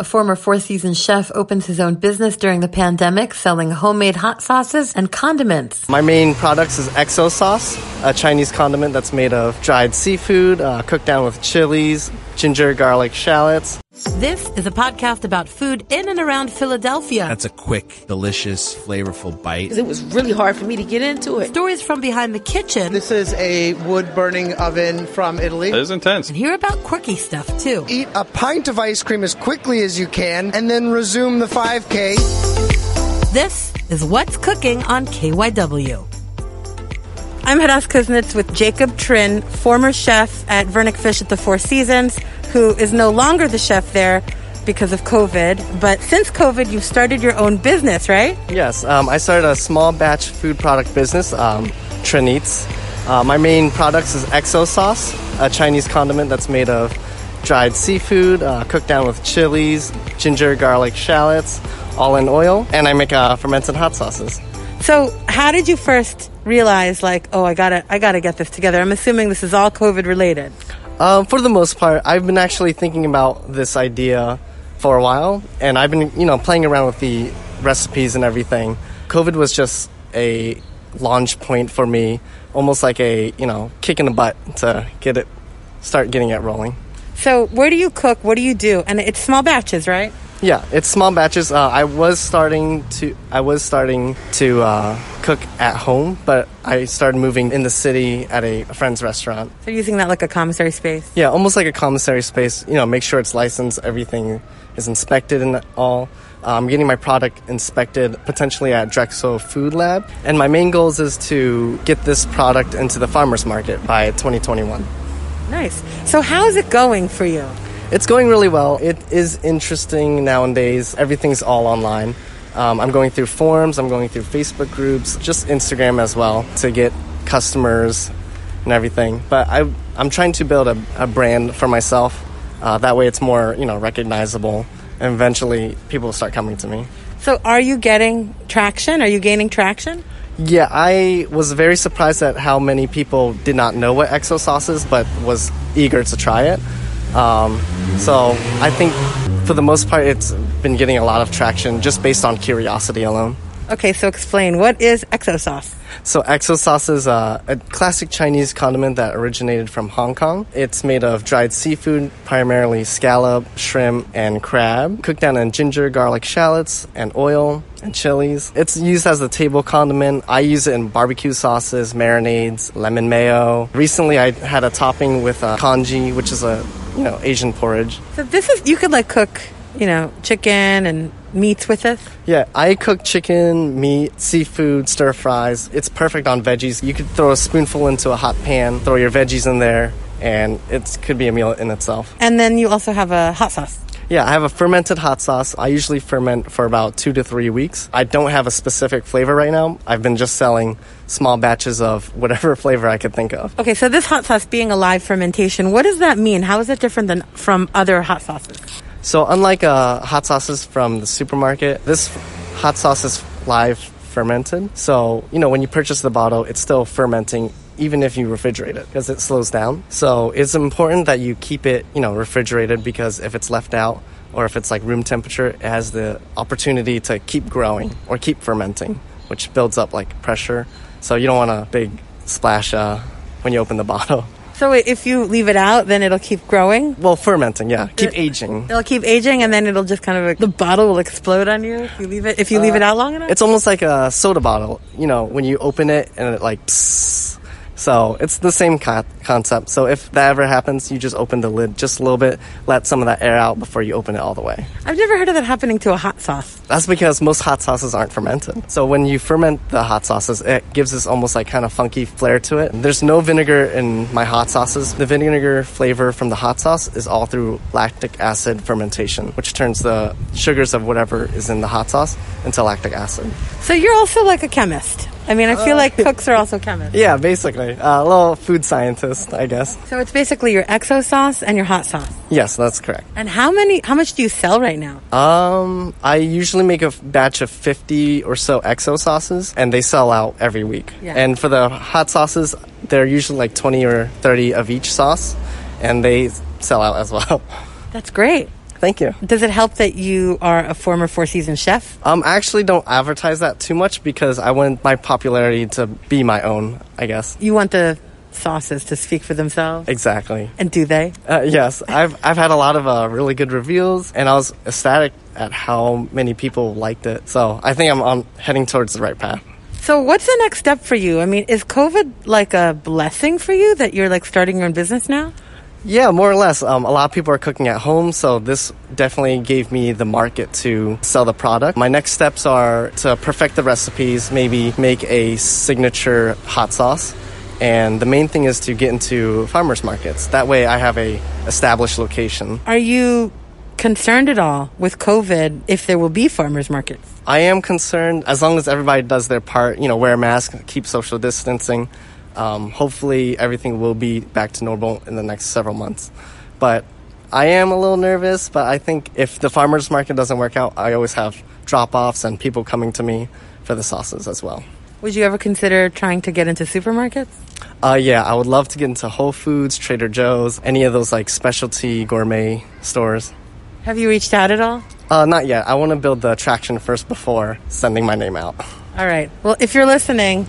A former Four Seasons chef opens his own business during the pandemic, selling homemade hot sauces and condiments. My main products is XO Sauce, a Chinese condiment that's made of dried seafood, uh, cooked down with chilies, ginger, garlic, shallots. This is a podcast about food in and around Philadelphia. That's a quick, delicious, flavorful bite. It was really hard for me to get into it. Stories from behind the kitchen. This is a wood burning oven from Italy. It is intense. And hear about quirky stuff too. Eat a pint of ice cream as quickly as you can and then resume the 5K. This is What's Cooking on KYW. I'm Hadas Kuznits with Jacob Trinh, former chef at Vernick Fish at the Four Seasons, who is no longer the chef there because of COVID. But since COVID, you've started your own business, right? Yes, um, I started a small batch food product business, um, Trinh Eats. Uh, my main products is XO Sauce, a Chinese condiment that's made of dried seafood, uh, cooked down with chilies, ginger, garlic, shallots, all in oil, and I make uh, fermented hot sauces. So, how did you first realize, like, oh, I gotta, I gotta get this together? I'm assuming this is all COVID related. Um, for the most part, I've been actually thinking about this idea for a while, and I've been, you know, playing around with the recipes and everything. COVID was just a launch point for me, almost like a, you know, kick in the butt to get it, start getting it rolling. So, where do you cook? What do you do? And it's small batches, right? Yeah, it's small batches. Uh, I was starting to I was starting to uh, cook at home, but I started moving in the city at a, friend's restaurant. So using that like a commissary space. Yeah, almost like a commissary space. You know, make sure it's licensed, everything is inspected and all. I'm getting my product inspected potentially at Drexel Food Lab, and my main goals is to get this product into the farmers market by 2021. Nice. So how's it going for you? It's going really well. It is interesting nowadays. Everything's all online. Um, I'm going through forums, I'm going through Facebook groups, just Instagram as well to get customers and everything. But I, I'm trying to build a, a brand for myself. Uh, that way it's more, you know, recognizable. And eventually people will start coming to me. So are you getting traction? Are you gaining traction? Yeah, I was very surprised at how many people did not know what XO Sauce is, but was eager to try it. Um, so I think for the most part, it's been getting a lot of traction just based on curiosity alone. Okay, so explain what is XO sauce? So XO sauce is a, a, classic Chinese condiment that originated from Hong Kong. It's made of dried seafood, primarily scallop, shrimp, and crab, cooked down in ginger, garlic, shallots, and oil and chilies. It's used as a table condiment. I use it in barbecue sauces, marinades, lemon mayo. Recently, I had a topping with uh, congee, which is a you know Asian porridge. So this is you could like cook you know chicken and meats with it. Yeah, I cook chicken, meat, seafood, stir fries. It's perfect on veggies. You could throw a spoonful into a hot pan, throw your veggies in there, and it could be a meal in itself. And then you also have a hot sauce. Yeah, I have a fermented hot sauce. I usually ferment for about two to three weeks. I don't have a specific flavor right now. I've been just selling small batches of whatever flavor I could think of. Okay, so this hot sauce being a live fermentation, what does that mean? How is it different than from other hot sauces? So, unlike uh, hot sauces from the supermarket, this hot sauce is live fermented. So, you know, when you purchase the bottle, it's still fermenting even if you refrigerate it because it slows down. So it's important that you keep it, you know, refrigerated because if it's left out or if it's like room temperature, it has the opportunity to keep growing or keep fermenting, which builds up like pressure. So you don't want a big splash uh, when you open the bottle. So if you leave it out, then it'll keep growing. Well, fermenting, yeah, keep aging. It'll keep aging, and then it'll just kind of the bottle will explode on you if you leave it if you leave it out long enough. It's almost like a soda bottle. You know, when you open it and it like. Psst. So it's the same co- concept. So if that ever happens, you just open the lid just a little bit, let some of that air out before you open it all the way. I've never heard of that happening to a hot sauce. That's because most hot sauces aren't fermented. So when you ferment the hot sauces, it gives this almost like kind of funky flair to it. There's no vinegar in my hot sauces. The vinegar flavor from the hot sauce is all through lactic acid fermentation, which turns the sugars of whatever is in the hot sauce into lactic acid. So you're also like a chemist. I mean, I feel like cooks are also chemists. Yeah, basically. Uh, a little food scientist, I guess. So it's basically your XO sauce and your hot sauce. Yes, that's correct. And how many? How much do you sell right now? Um, I usually make a batch of 50 or so XO sauces, and they sell out every week. Yeah. And for the hot sauces, they're usually like 20 or 30 of each sauce, and they sell out as well. That's great. Thank you. Does it help that you are a former Four Seasons chef? Um, I actually don't advertise that too much because I want my popularity to be my own, I guess. You want the sauces to speak for themselves, Exactly. and do they? Uh, yes, I've I've had a lot of uh, really good reviews, and I was ecstatic at how many people liked it. So I think I'm on heading towards the right path. So what's the next step for you? I mean, is COVID like a blessing for you that you're like starting your own business now? Yeah, more or less. Um, a lot of people are cooking at home, so this definitely gave me the market to sell the product. My next steps are to perfect the recipes, maybe make a signature hot sauce. And the main thing is to get into farmers markets. That way I have a established location. Are you concerned at all with COVID if there will be farmers markets? I am concerned as long as everybody does their part, you know, wear a mask, keep social distancing. Um, hopefully, everything will be back to normal in the next several months. But I am a little nervous, but I think if the farmers market doesn't work out, I always have drop offs and people coming to me for the sauces as well. Would you ever consider trying to get into supermarkets? Uh, yeah, I would love to get into Whole Foods, Trader Joe's, any of those like specialty gourmet stores. Have you reached out at all? Uh, not yet. I want to build the attraction first before sending my name out. All right. Well, if you're listening,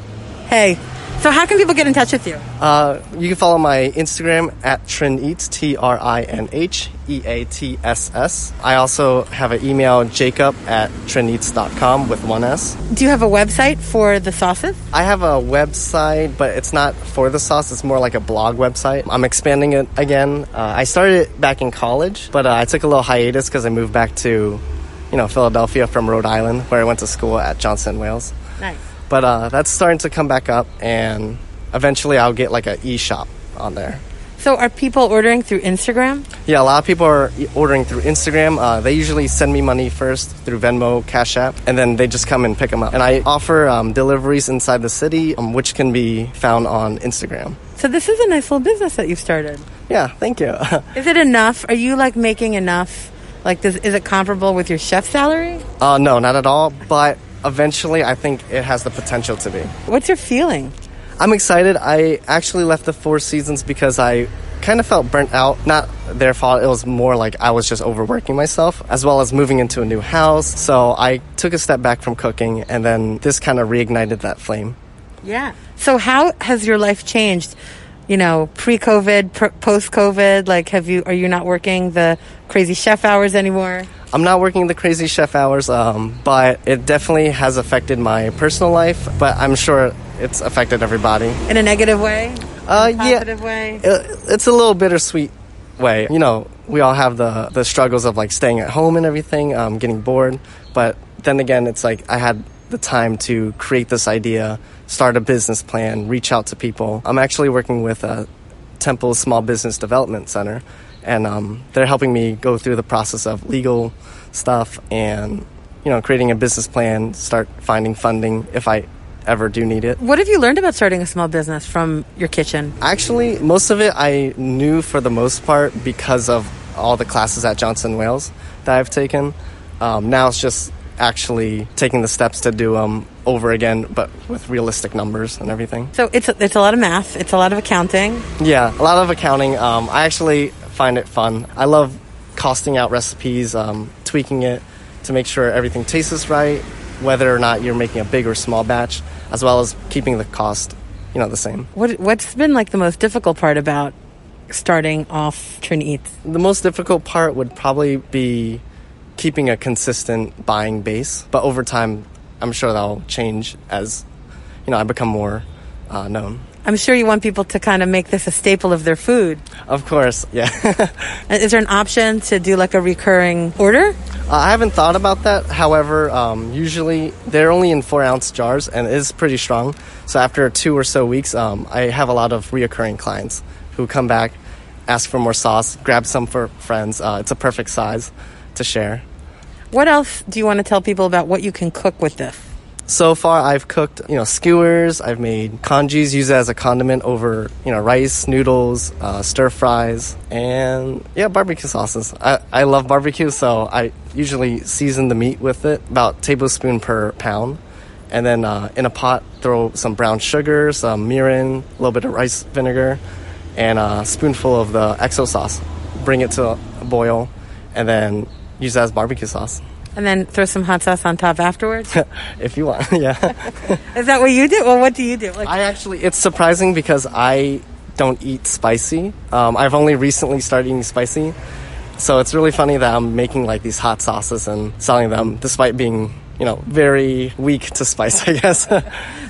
hey, so how can people get in touch with you? Uh, you can follow my Instagram at Trinh Eats, T R I N H E A T S S. I also have an email, jacob at trinheats.com with one S. Do you have a website for the sauces? I have a website, but it's not for the sauce. It's more like a blog website. I'm expanding it again. Uh, I started it back in college, but uh, I took a little hiatus because I moved back to, you know, Philadelphia from Rhode Island, where I went to school at Johnson Wales. Nice. But uh, that's starting to come back up, and eventually I'll get like an e-shop on there. So are people ordering through Instagram? Yeah, a lot of people are e- ordering through Instagram. Uh, they usually send me money first through Venmo, Cash App, and then they just come and pick them up. And I offer um, deliveries inside the city, um, which can be found on Instagram. So this is a nice little business that you've started. Yeah, thank you. Is it enough? Are you like making enough? Like, does, is it comparable with your chef salary? uh, no, not at all. But eventually, I think it has the potential to be. What's your feeling? I'm excited. I actually left the Four Seasons because I kind of felt burnt out. Not their fault. It was more like I was just overworking myself, as well as moving into a new house. So I took a step back from cooking, and then this kind of reignited that flame. Yeah. So how has your life changed? You know, pre-COVID, pr- post-COVID. Like, have you are you not working the crazy chef hours anymore? I'm not working the crazy chef hours, um, but it definitely has affected my personal life. But I'm sure it's affected everybody. In a negative way? Uh, yeah, Positive way? it- it's a little bittersweet way. You know, we all have the the struggles of like staying at home and everything, um, getting bored. But then again, it's like I had the time to create this idea, start a business plan, reach out to people. I'm actually working with a Temple Small Business Development Center, and um, they're helping me go through the process of legal stuff and you know creating a business plan, start finding funding if I ever do need it. What have you learned about starting a small business from your kitchen? Actually, most of it I knew for the most part because of all the classes at Johnson Wales that I've taken. Um, now it's just actually taking the steps to do them over again, but with realistic numbers and everything. So it's it's a lot of math. It's a lot of accounting. Yeah, a lot of accounting. Um, I actually find it fun. I love costing out recipes, um, tweaking it to make sure everything tastes right, whether or not you're making a big or small batch, as well as keeping the cost, you know, the same. What what's been like the most difficult part about starting off Trinh Eats? The most difficult part would probably be keeping a consistent buying base, but over time, I'm sure that'll change as you know I become more uh, known. I'm sure you want people to kind of make this a staple of their food. Of course, yeah. Is there an option to do like a recurring order? Uh, I haven't thought about that. However, um, usually they're only in four ounce jars and it is pretty strong. So after two or so weeks, um, I have a lot of reoccurring clients who come back, ask for more sauce, grab some for friends. Uh, it's a perfect size to share. What else do you want to tell people about what you can cook with this? So far, I've cooked, you know, skewers. I've made congees, use it as a condiment over, you know, rice, noodles, uh, stir fries, and yeah, barbecue sauces. I, I love barbecue, so I usually season the meat with it, about tablespoon per pound. And then uh, in a pot, throw some brown sugar, some mirin, a little bit of rice vinegar, and a spoonful of the XO sauce. Bring it to a boil, and then use that as barbecue sauce. And then throw some hot sauce on top afterwards? if you want, yeah. Is that what you do? Well, what do you do? Like, I actually, it's surprising because I don't eat spicy. Um, I've only recently started eating spicy. So it's really funny that I'm making like these hot sauces and selling them despite being, you know, very weak to spice, I guess.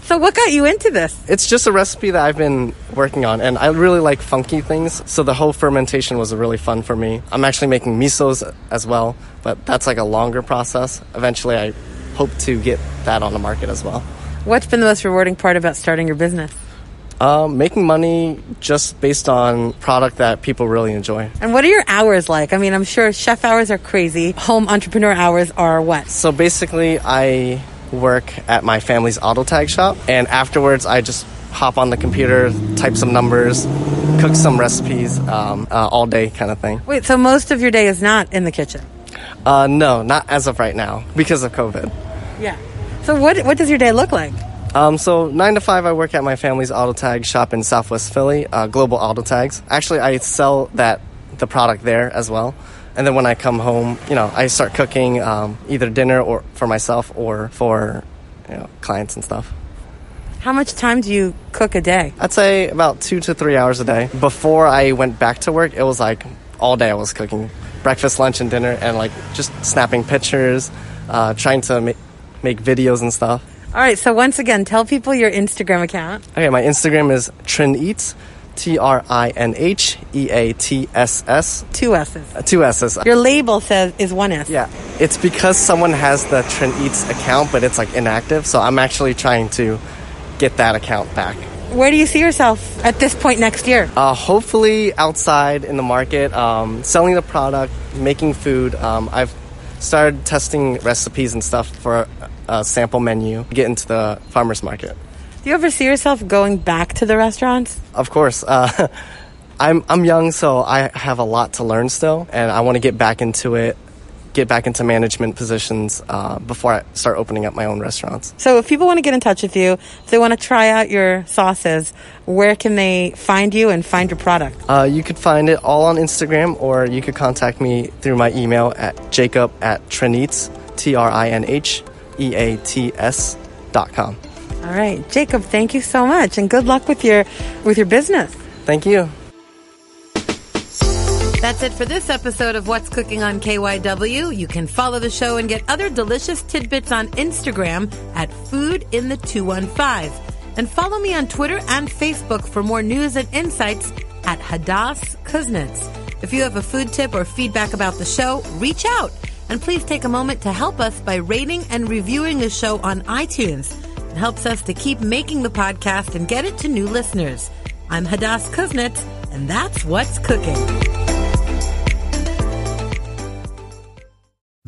so what got you into this? it's just a recipe that I've been working on and I really like funky things. So the whole fermentation was really fun for me. I'm actually making misos as well, but that's like a longer process. Eventually I hope to get that on the market as well. What's been the most rewarding part about starting your business? Um, making money just based on product that people really enjoy. And what are your hours like? I mean, I'm sure chef hours are crazy. Home entrepreneur hours are what? So basically, I work at my family's auto tag shop, and afterwards, I just hop on the computer, type some numbers, cook some recipes, um, uh, all day kind of thing. Wait, so most of your day is not in the kitchen? Uh, no, not as of right now because of COVID. Yeah. So what what does your day look like? Um, so nine to five, I work at my family's auto tag shop in Southwest Philly, uh, Global Auto Tags. Actually, I sell that the product there as well. And then when I come home, you know, I start cooking um, either dinner or for myself or for you know clients and stuff. How much time do you cook a day? I'd say about two to three hours a day. Before I went back to work, it was like all day I was cooking breakfast, lunch, and dinner, and like just snapping pictures, uh, trying to ma- make videos and stuff. All right, so once again, tell people your Instagram account. Okay, my Instagram is Trinh Eats, T R I N H E A T S S, Two S's. uh, two S's. Your label says is one S. Yeah, it's because someone has the Trinh Eats account, but it's like inactive. So I'm actually trying to get that account back. Where do you see yourself at this point next year? Uh, hopefully outside in the market, um, selling the product, making food. Um, I've started testing recipes and stuff for a sample menu. Get into the farmers market. Do you ever see yourself going back to the restaurants? Of course. Uh, I'm I'm young, so I have a lot to learn still, and I want to get back into it, get back into management positions uh, before I start opening up my own restaurants. So if people want to get in touch with you, if they want to try out your sauces, where can they find you and find your product? Uh, you could find it all on Instagram, or you could contact me through my email at jacob at trinheats, T R I N H E A T S dot com. All right, Jacob, thank you so much, and good luck with your with your business. Thank you. That's it for this episode of What's Cooking on KYW. You can follow the show and get other delicious tidbits on Instagram at Food in the 215. And follow me on Twitter and Facebook for more news and insights at Hadas Kuznits. If you have a food tip or feedback about the show, reach out. And please take a moment to help us by rating and reviewing the show on iTunes. It helps us to keep making the podcast and get it to new listeners. I'm Hadas Kuznits, and that's What's Cooking.